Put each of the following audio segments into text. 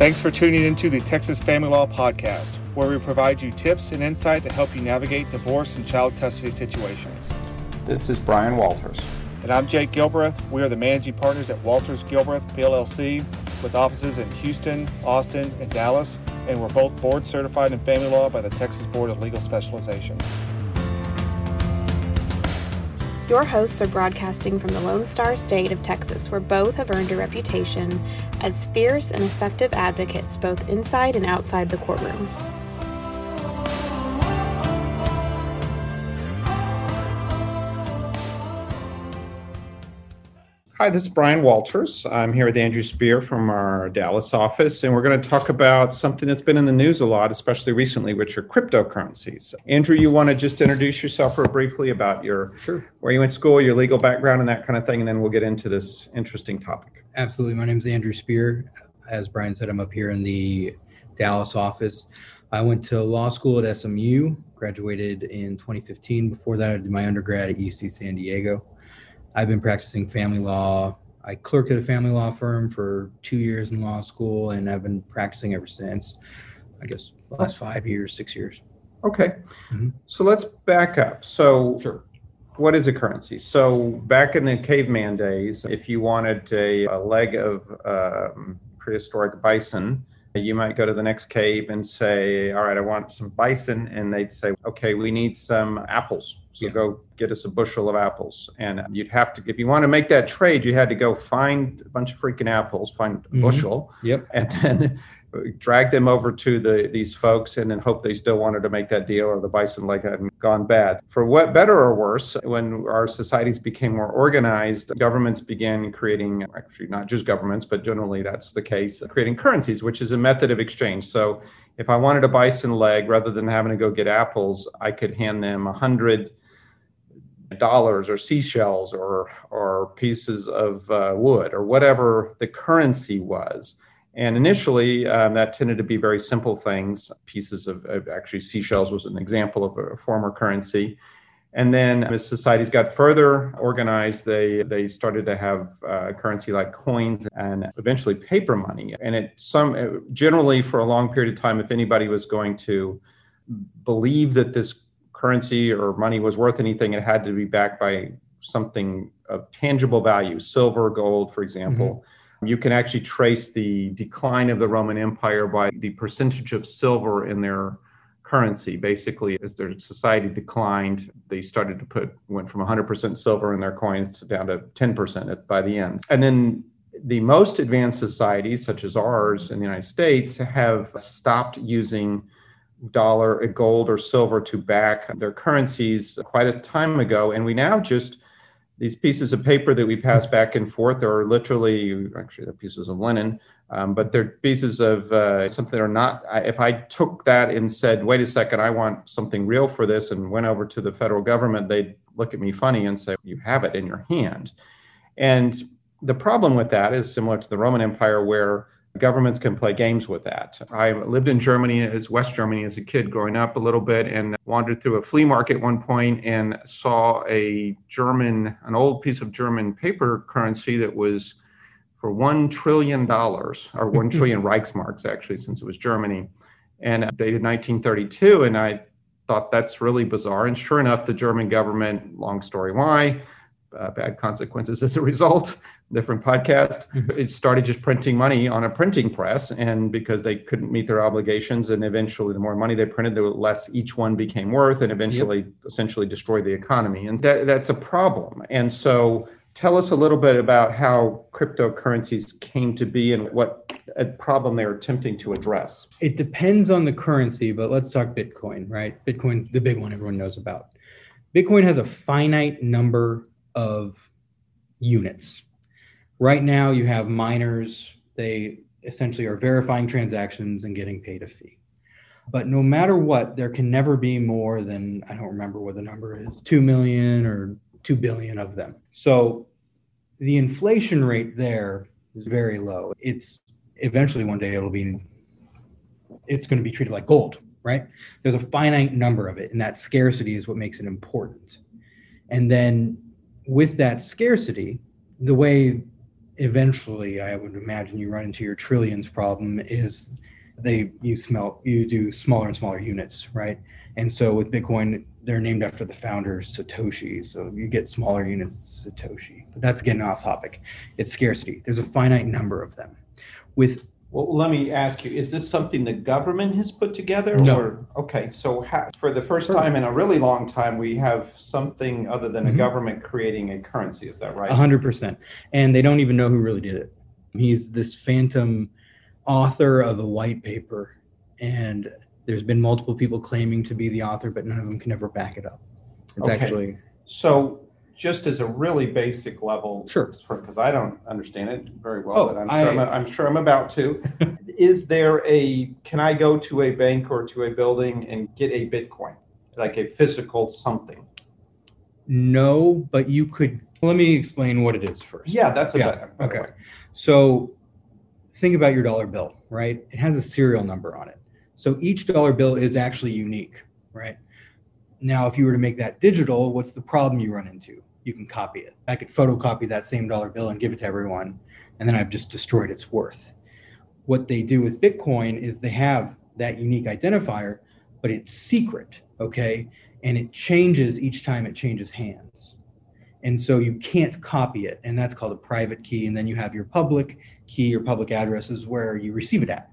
Thanks for tuning into the Texas Family Law Podcast, where we provide you tips and insight to help you navigate divorce and child custody situations. This is Brian Walters. And I'm Jake Gilbreth. We are the managing partners at Walters Gilbreth PLLC with offices in Houston, Austin, and Dallas, and we're both board certified in family law by the Texas Board of Legal Specialization. Your hosts are broadcasting from the Lone Star State of Texas, where both have earned a reputation as fierce and effective advocates both inside and outside the courtroom. Hi, this is Brian Walters. I'm here with Andrew Spear from our Dallas office, and we're going to talk about something that's been in the news a lot, especially recently, which are cryptocurrencies. Andrew, you want to just introduce yourself real briefly about your sure. where you went to school, your legal background, and that kind of thing, and then we'll get into this interesting topic. Absolutely. My name is Andrew Spear. As Brian said, I'm up here in the Dallas office. I went to law school at SMU, graduated in 2015. Before that, I did my undergrad at UC San Diego. I've been practicing family law. I clerked at a family law firm for two years in law school, and I've been practicing ever since. I guess last five years, six years. Okay, mm-hmm. so let's back up. So, sure. what is a currency? So, back in the caveman days, if you wanted a, a leg of um, prehistoric bison, you might go to the next cave and say, All right, I want some bison. And they'd say, Okay, we need some apples. So yeah. go get us a bushel of apples. And you'd have to, if you want to make that trade, you had to go find a bunch of freaking apples, find a mm-hmm. bushel. Yep. And then drag them over to the these folks and then hope they still wanted to make that deal or the bison leg hadn't gone bad. For what better or worse, when our societies became more organized, governments began creating actually not just governments, but generally that's the case, creating currencies, which is a method of exchange. So if I wanted a bison leg, rather than having to go get apples, I could hand them a hundred dollars or seashells or or pieces of uh, wood or whatever the currency was and initially, um, that tended to be very simple things. Pieces of, of, actually seashells was an example of a former currency. And then as societies got further organized, they they started to have uh, currency like coins and eventually paper money. And it some generally for a long period of time, if anybody was going to believe that this currency or money was worth anything, it had to be backed by something of tangible value, silver, gold, for example. Mm-hmm you can actually trace the decline of the Roman Empire by the percentage of silver in their currency. Basically, as their society declined, they started to put went from 100% silver in their coins down to 10% by the end. And then the most advanced societies, such as ours in the United States, have stopped using dollar, gold, or silver to back their currencies quite a time ago. And we now just these pieces of paper that we pass back and forth are literally actually they're pieces of linen um, but they're pieces of uh, something are not if i took that and said wait a second i want something real for this and went over to the federal government they'd look at me funny and say you have it in your hand. And the problem with that is similar to the roman empire where governments can play games with that. I lived in Germany, as West Germany, as a kid growing up a little bit, and wandered through a flea market at one point and saw a German, an old piece of German paper currency that was for one trillion dollars, or one trillion Reichsmarks, actually, since it was Germany, and dated 1932. And I thought that's really bizarre. And sure enough, the German government, long story why, uh, bad consequences as a result. Different podcast. Mm-hmm. It started just printing money on a printing press, and because they couldn't meet their obligations, and eventually, the more money they printed, the less each one became worth, and eventually, yep. essentially, destroyed the economy. And that, that's a problem. And so, tell us a little bit about how cryptocurrencies came to be and what a problem they're attempting to address. It depends on the currency, but let's talk Bitcoin, right? Bitcoin's the big one everyone knows about. Bitcoin has a finite number of units. Right now, you have miners, they essentially are verifying transactions and getting paid a fee. But no matter what, there can never be more than, I don't remember what the number is, 2 million or 2 billion of them. So the inflation rate there is very low. It's eventually one day it'll be, it's going to be treated like gold, right? There's a finite number of it, and that scarcity is what makes it important. And then with that scarcity, the way eventually I would imagine you run into your trillions problem is they you smell you do smaller and smaller units, right? And so with Bitcoin, they're named after the founder Satoshi. So you get smaller units Satoshi. But that's getting off topic. It's scarcity. There's a finite number of them. With well, let me ask you: Is this something the government has put together? No. Or, okay, so ha- for the first time in a really long time, we have something other than a Mhm. government creating a currency. Is that right? A hundred percent. And they don't even know who really did it. He's this phantom author of a white paper. And there's been multiple people claiming to be the author, but none of them can ever back it up. It's Okay. actually So, just as a really basic level, Sure. because I don't understand it very well, Oh, but I'm I- sure I'm, I'm sure I'm about to. is there a? Can I go to a bank or to a building and get a Bitcoin, like a physical something? no, but you could let me explain what it is first. Yeah, that's a Yeah, better, better okay. way. So think about your dollar bill, right? It has a serial number on it. So each dollar bill is actually unique, right? Now, if you were to make that digital, what's the problem you run into? You can copy it. I could photocopy that same dollar bill and give it to everyone, and then I've just destroyed its worth. What they do with Bitcoin is they have that unique identifier, but it's secret, okay? And it changes each time it changes hands. And so you can't copy it, and that's called a private key. And then you have your public key, your public address is where you receive it at.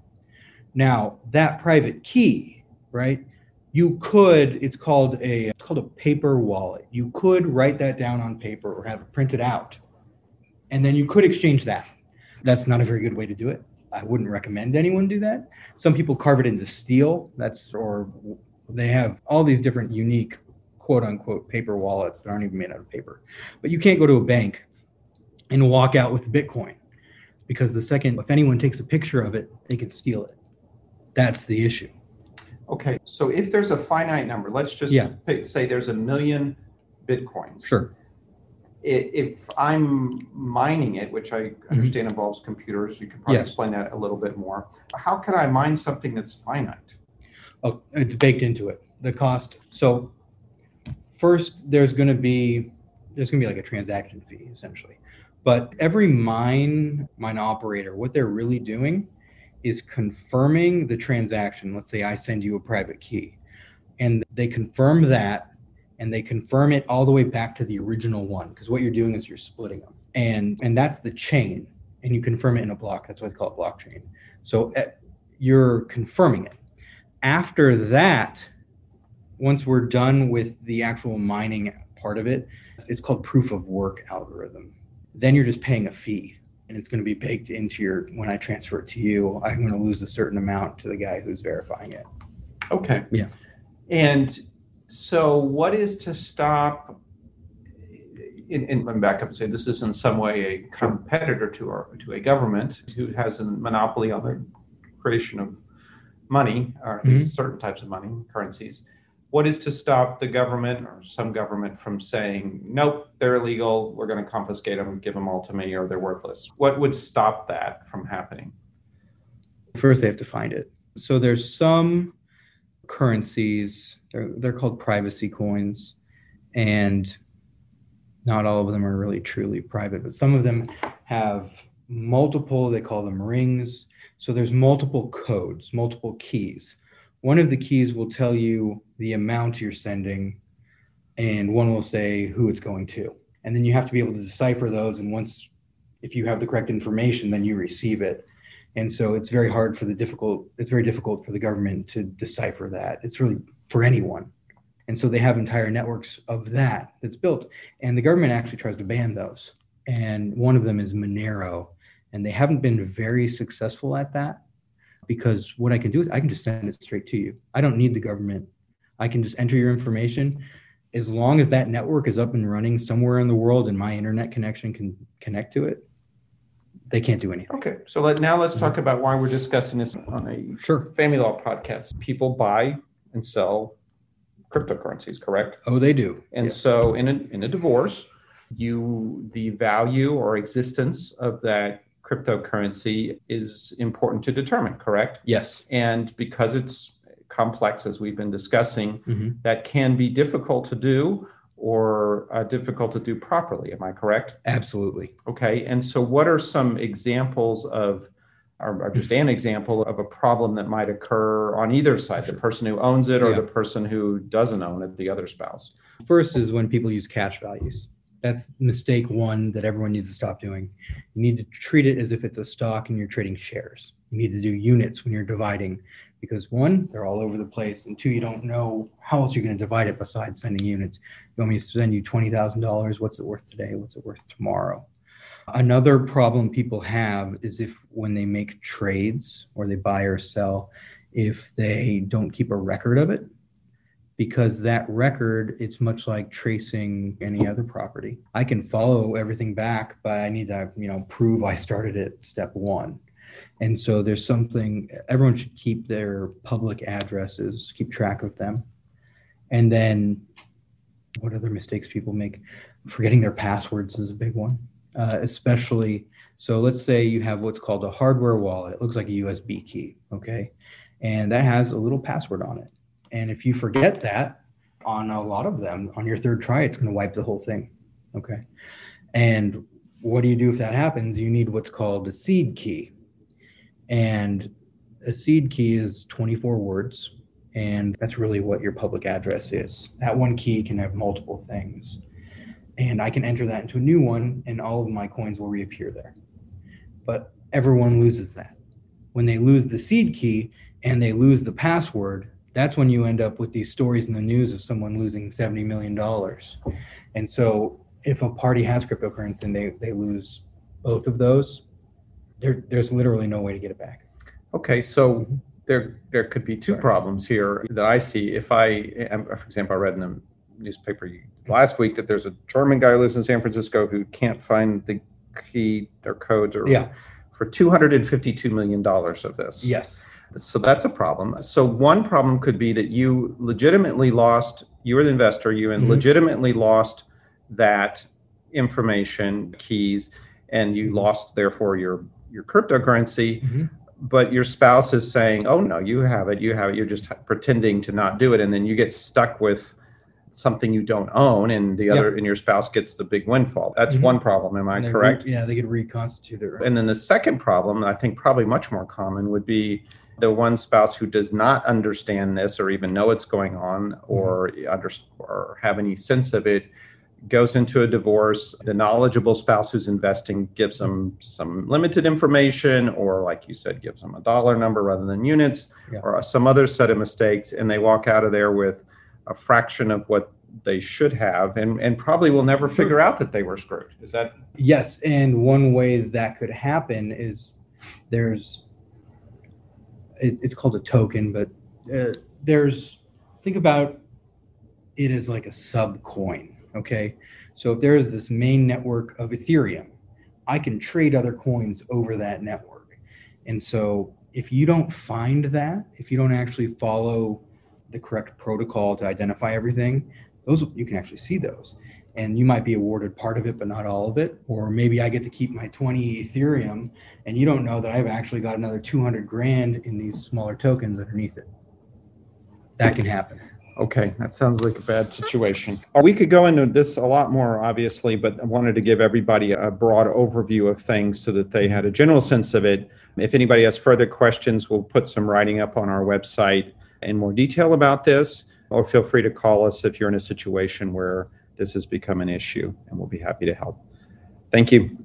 Now, that private key, right? You could, it's called a it's called a paper wallet. You could write that down on paper or have it printed out. And then you could exchange that. That's not a very good way to do it. I wouldn't recommend anyone do that. Some people carve it into steel. That's or they have all these different unique quote unquote paper wallets that aren't even made out of paper. But you can't go to a bank and walk out with Bitcoin because the second, if anyone takes a picture of it, they can steal it. That's the issue. Okay, so if there's a finite number, let's just Yeah. pick, say there's a million bitcoins. Sure. If I'm mining it, which I understand involves computers, you could probably Mm-hmm. Yes. explain that a little bit more. How can I mine something that's finite? Oh, it's baked into it. The cost. So first, there's going to be there's going to be like a transaction fee essentially, but every mine mine operator, what they're really doing is confirming the transaction. Let's say I send you a private key, and they confirm that, and they confirm it all the way back to the original one because what you're doing is you're splitting them, and and that's the chain, and you confirm it in a block. That's why they call it blockchain. So eh, you're confirming it after that, once we're done with the actual mining part of it, it's called proof of work algorithm. Then you're just paying a fee and it's going to be baked into your, when I transfer it to you, I'm going to lose a certain amount to the guy who's verifying it. Okay. Yeah. And so what is to stop, and, and let me back up and say this is in some way a competitor to our, to a government who has a monopoly on the creation of money, or at least mm-hmm. certain types of money, currencies. What is to stop the government or some government from saying, nope, they're illegal, we're going to confiscate them, give them all to me, or they're worthless? What would stop that from happening? First, they have to find it. So there's some currencies, they're, they're called privacy coins, and not all of them are really truly private, but some of them have multiple, they call them rings. So there's multiple codes, multiple keys. One of the keys will tell you the amount you're sending, and one will say who it's going to. And then you have to be able to decipher those. And once, if you have the correct information, then you receive it. And so it's very hard for the difficult, it's very difficult for the government to decipher that. It's really for anyone. And so they have entire networks of that that's built. And the government actually tries to ban those. And one of them is Monero. And they haven't been very successful at that because what I can do is I can just send it straight to you. I don't need the government. I can just enter your information. As long as that network is up and running somewhere in the world and my internet connection can connect to it, they can't do anything. Okay, so let, now let's talk mm-hmm. about why we're discussing this on a Sure. family law podcast. People buy and sell cryptocurrencies, correct? Oh, they do. And Yes. so in a, in a divorce, you the value or existence of that cryptocurrency is important to determine, correct? Yes. And because it's complex, as we've been discussing, Mhm. that can be difficult to do or uh, difficult to do properly. Am I correct? Absolutely. Okay. And so, what are some examples of, or, or just an example of a problem that might occur on either side, the person who owns it or Yeah. the person who doesn't own it, the other spouse? First is when people use cash values. That's mistake one that everyone needs to stop doing. You need to treat it as if it's a stock and you're trading shares. You need to do units when you're dividing because one, they're all over the place, and two, you don't know how else you're going to divide it besides sending units. You want me to send you twenty thousand dollars? What's it worth today? What's it worth tomorrow? Another problem people have is if when they make trades or they buy or sell, if they don't keep a record of it, because that record it's much like tracing any other property i can follow everything back but i need to you know prove i started at step one and so there's something everyone should keep their public addresses keep track of them and then what other mistakes people make forgetting their passwords is a big one uh, especially so let's say you have what's called a hardware wallet it looks like a usb key okay and that has a little password on it and if you forget that on a lot of them, on your third try, it's going to wipe the whole thing. Okay. And what do you do if that happens? You need what's called a seed key. And a seed key is 24 words. And that's really what your public address is. That one key can have multiple things. And I can enter that into a new one, and all of my coins will reappear there. But everyone loses that. When they lose the seed key and they lose the password, that's when you end up with these stories in the news of someone losing $70 million. And so if a party has cryptocurrency and they, they lose both of those, there, there's literally no way to get it back. Okay, so there there could be two problems here that I see. If I, um, for example, I read in the newspaper last week that there's a German guy who lives in San Francisco who can't find the key or codes or Yeah. for two hundred and fifty-two million dollars of this. Yes. So that's a problem. So one problem could be that you legitimately lost. You were the investor. You Mhm. legitimately lost that information keys, and you lost therefore your your cryptocurrency Mhm. but your spouse is saying, "Oh no, you have it, you have it." You're just pretending to not do it, and then you get stuck with something you don't own, and the other and your spouse gets the big windfall. That's Mhm. one problem. Am I correct? re- yeah, they could reconstitute it. Right? And then the second problem, I think probably much more common, would be the one spouse who does not understand this or even know what's going on or under, or have any sense of it goes into a divorce the knowledgeable spouse who's investing gives them some limited information or like you said gives them a dollar number rather than units Yeah. or some other set of mistakes and they walk out of there with a fraction of what they should have and, and probably will never figure out that they were screwed is that Yes, and one way that could happen is there's it, it's called a token, but uh, there's think about it as like a sub coin. Okay, so if there is this main network of Ethereum, I can trade other coins over that network, and so if you don't find that, if you don't actually follow the correct protocol to identify everything, those you can actually see those. And you might be awarded part of it but not all of it. Or maybe i get to keep my 20 ethereum and you don't know that i've actually got another 200 grand in these smaller tokens underneath it. That can happen Okay, that sounds like a bad situation. Uh, we could go into this a lot more, obviously, but I wanted to give everybody a broad overview of things so that they had a general sense of it. If anybody has further questions, we'll put some writing up on our website in more detail about this, or feel free to call us if you're in a situation where this has become an issue, and we'll be happy to help. Thank you.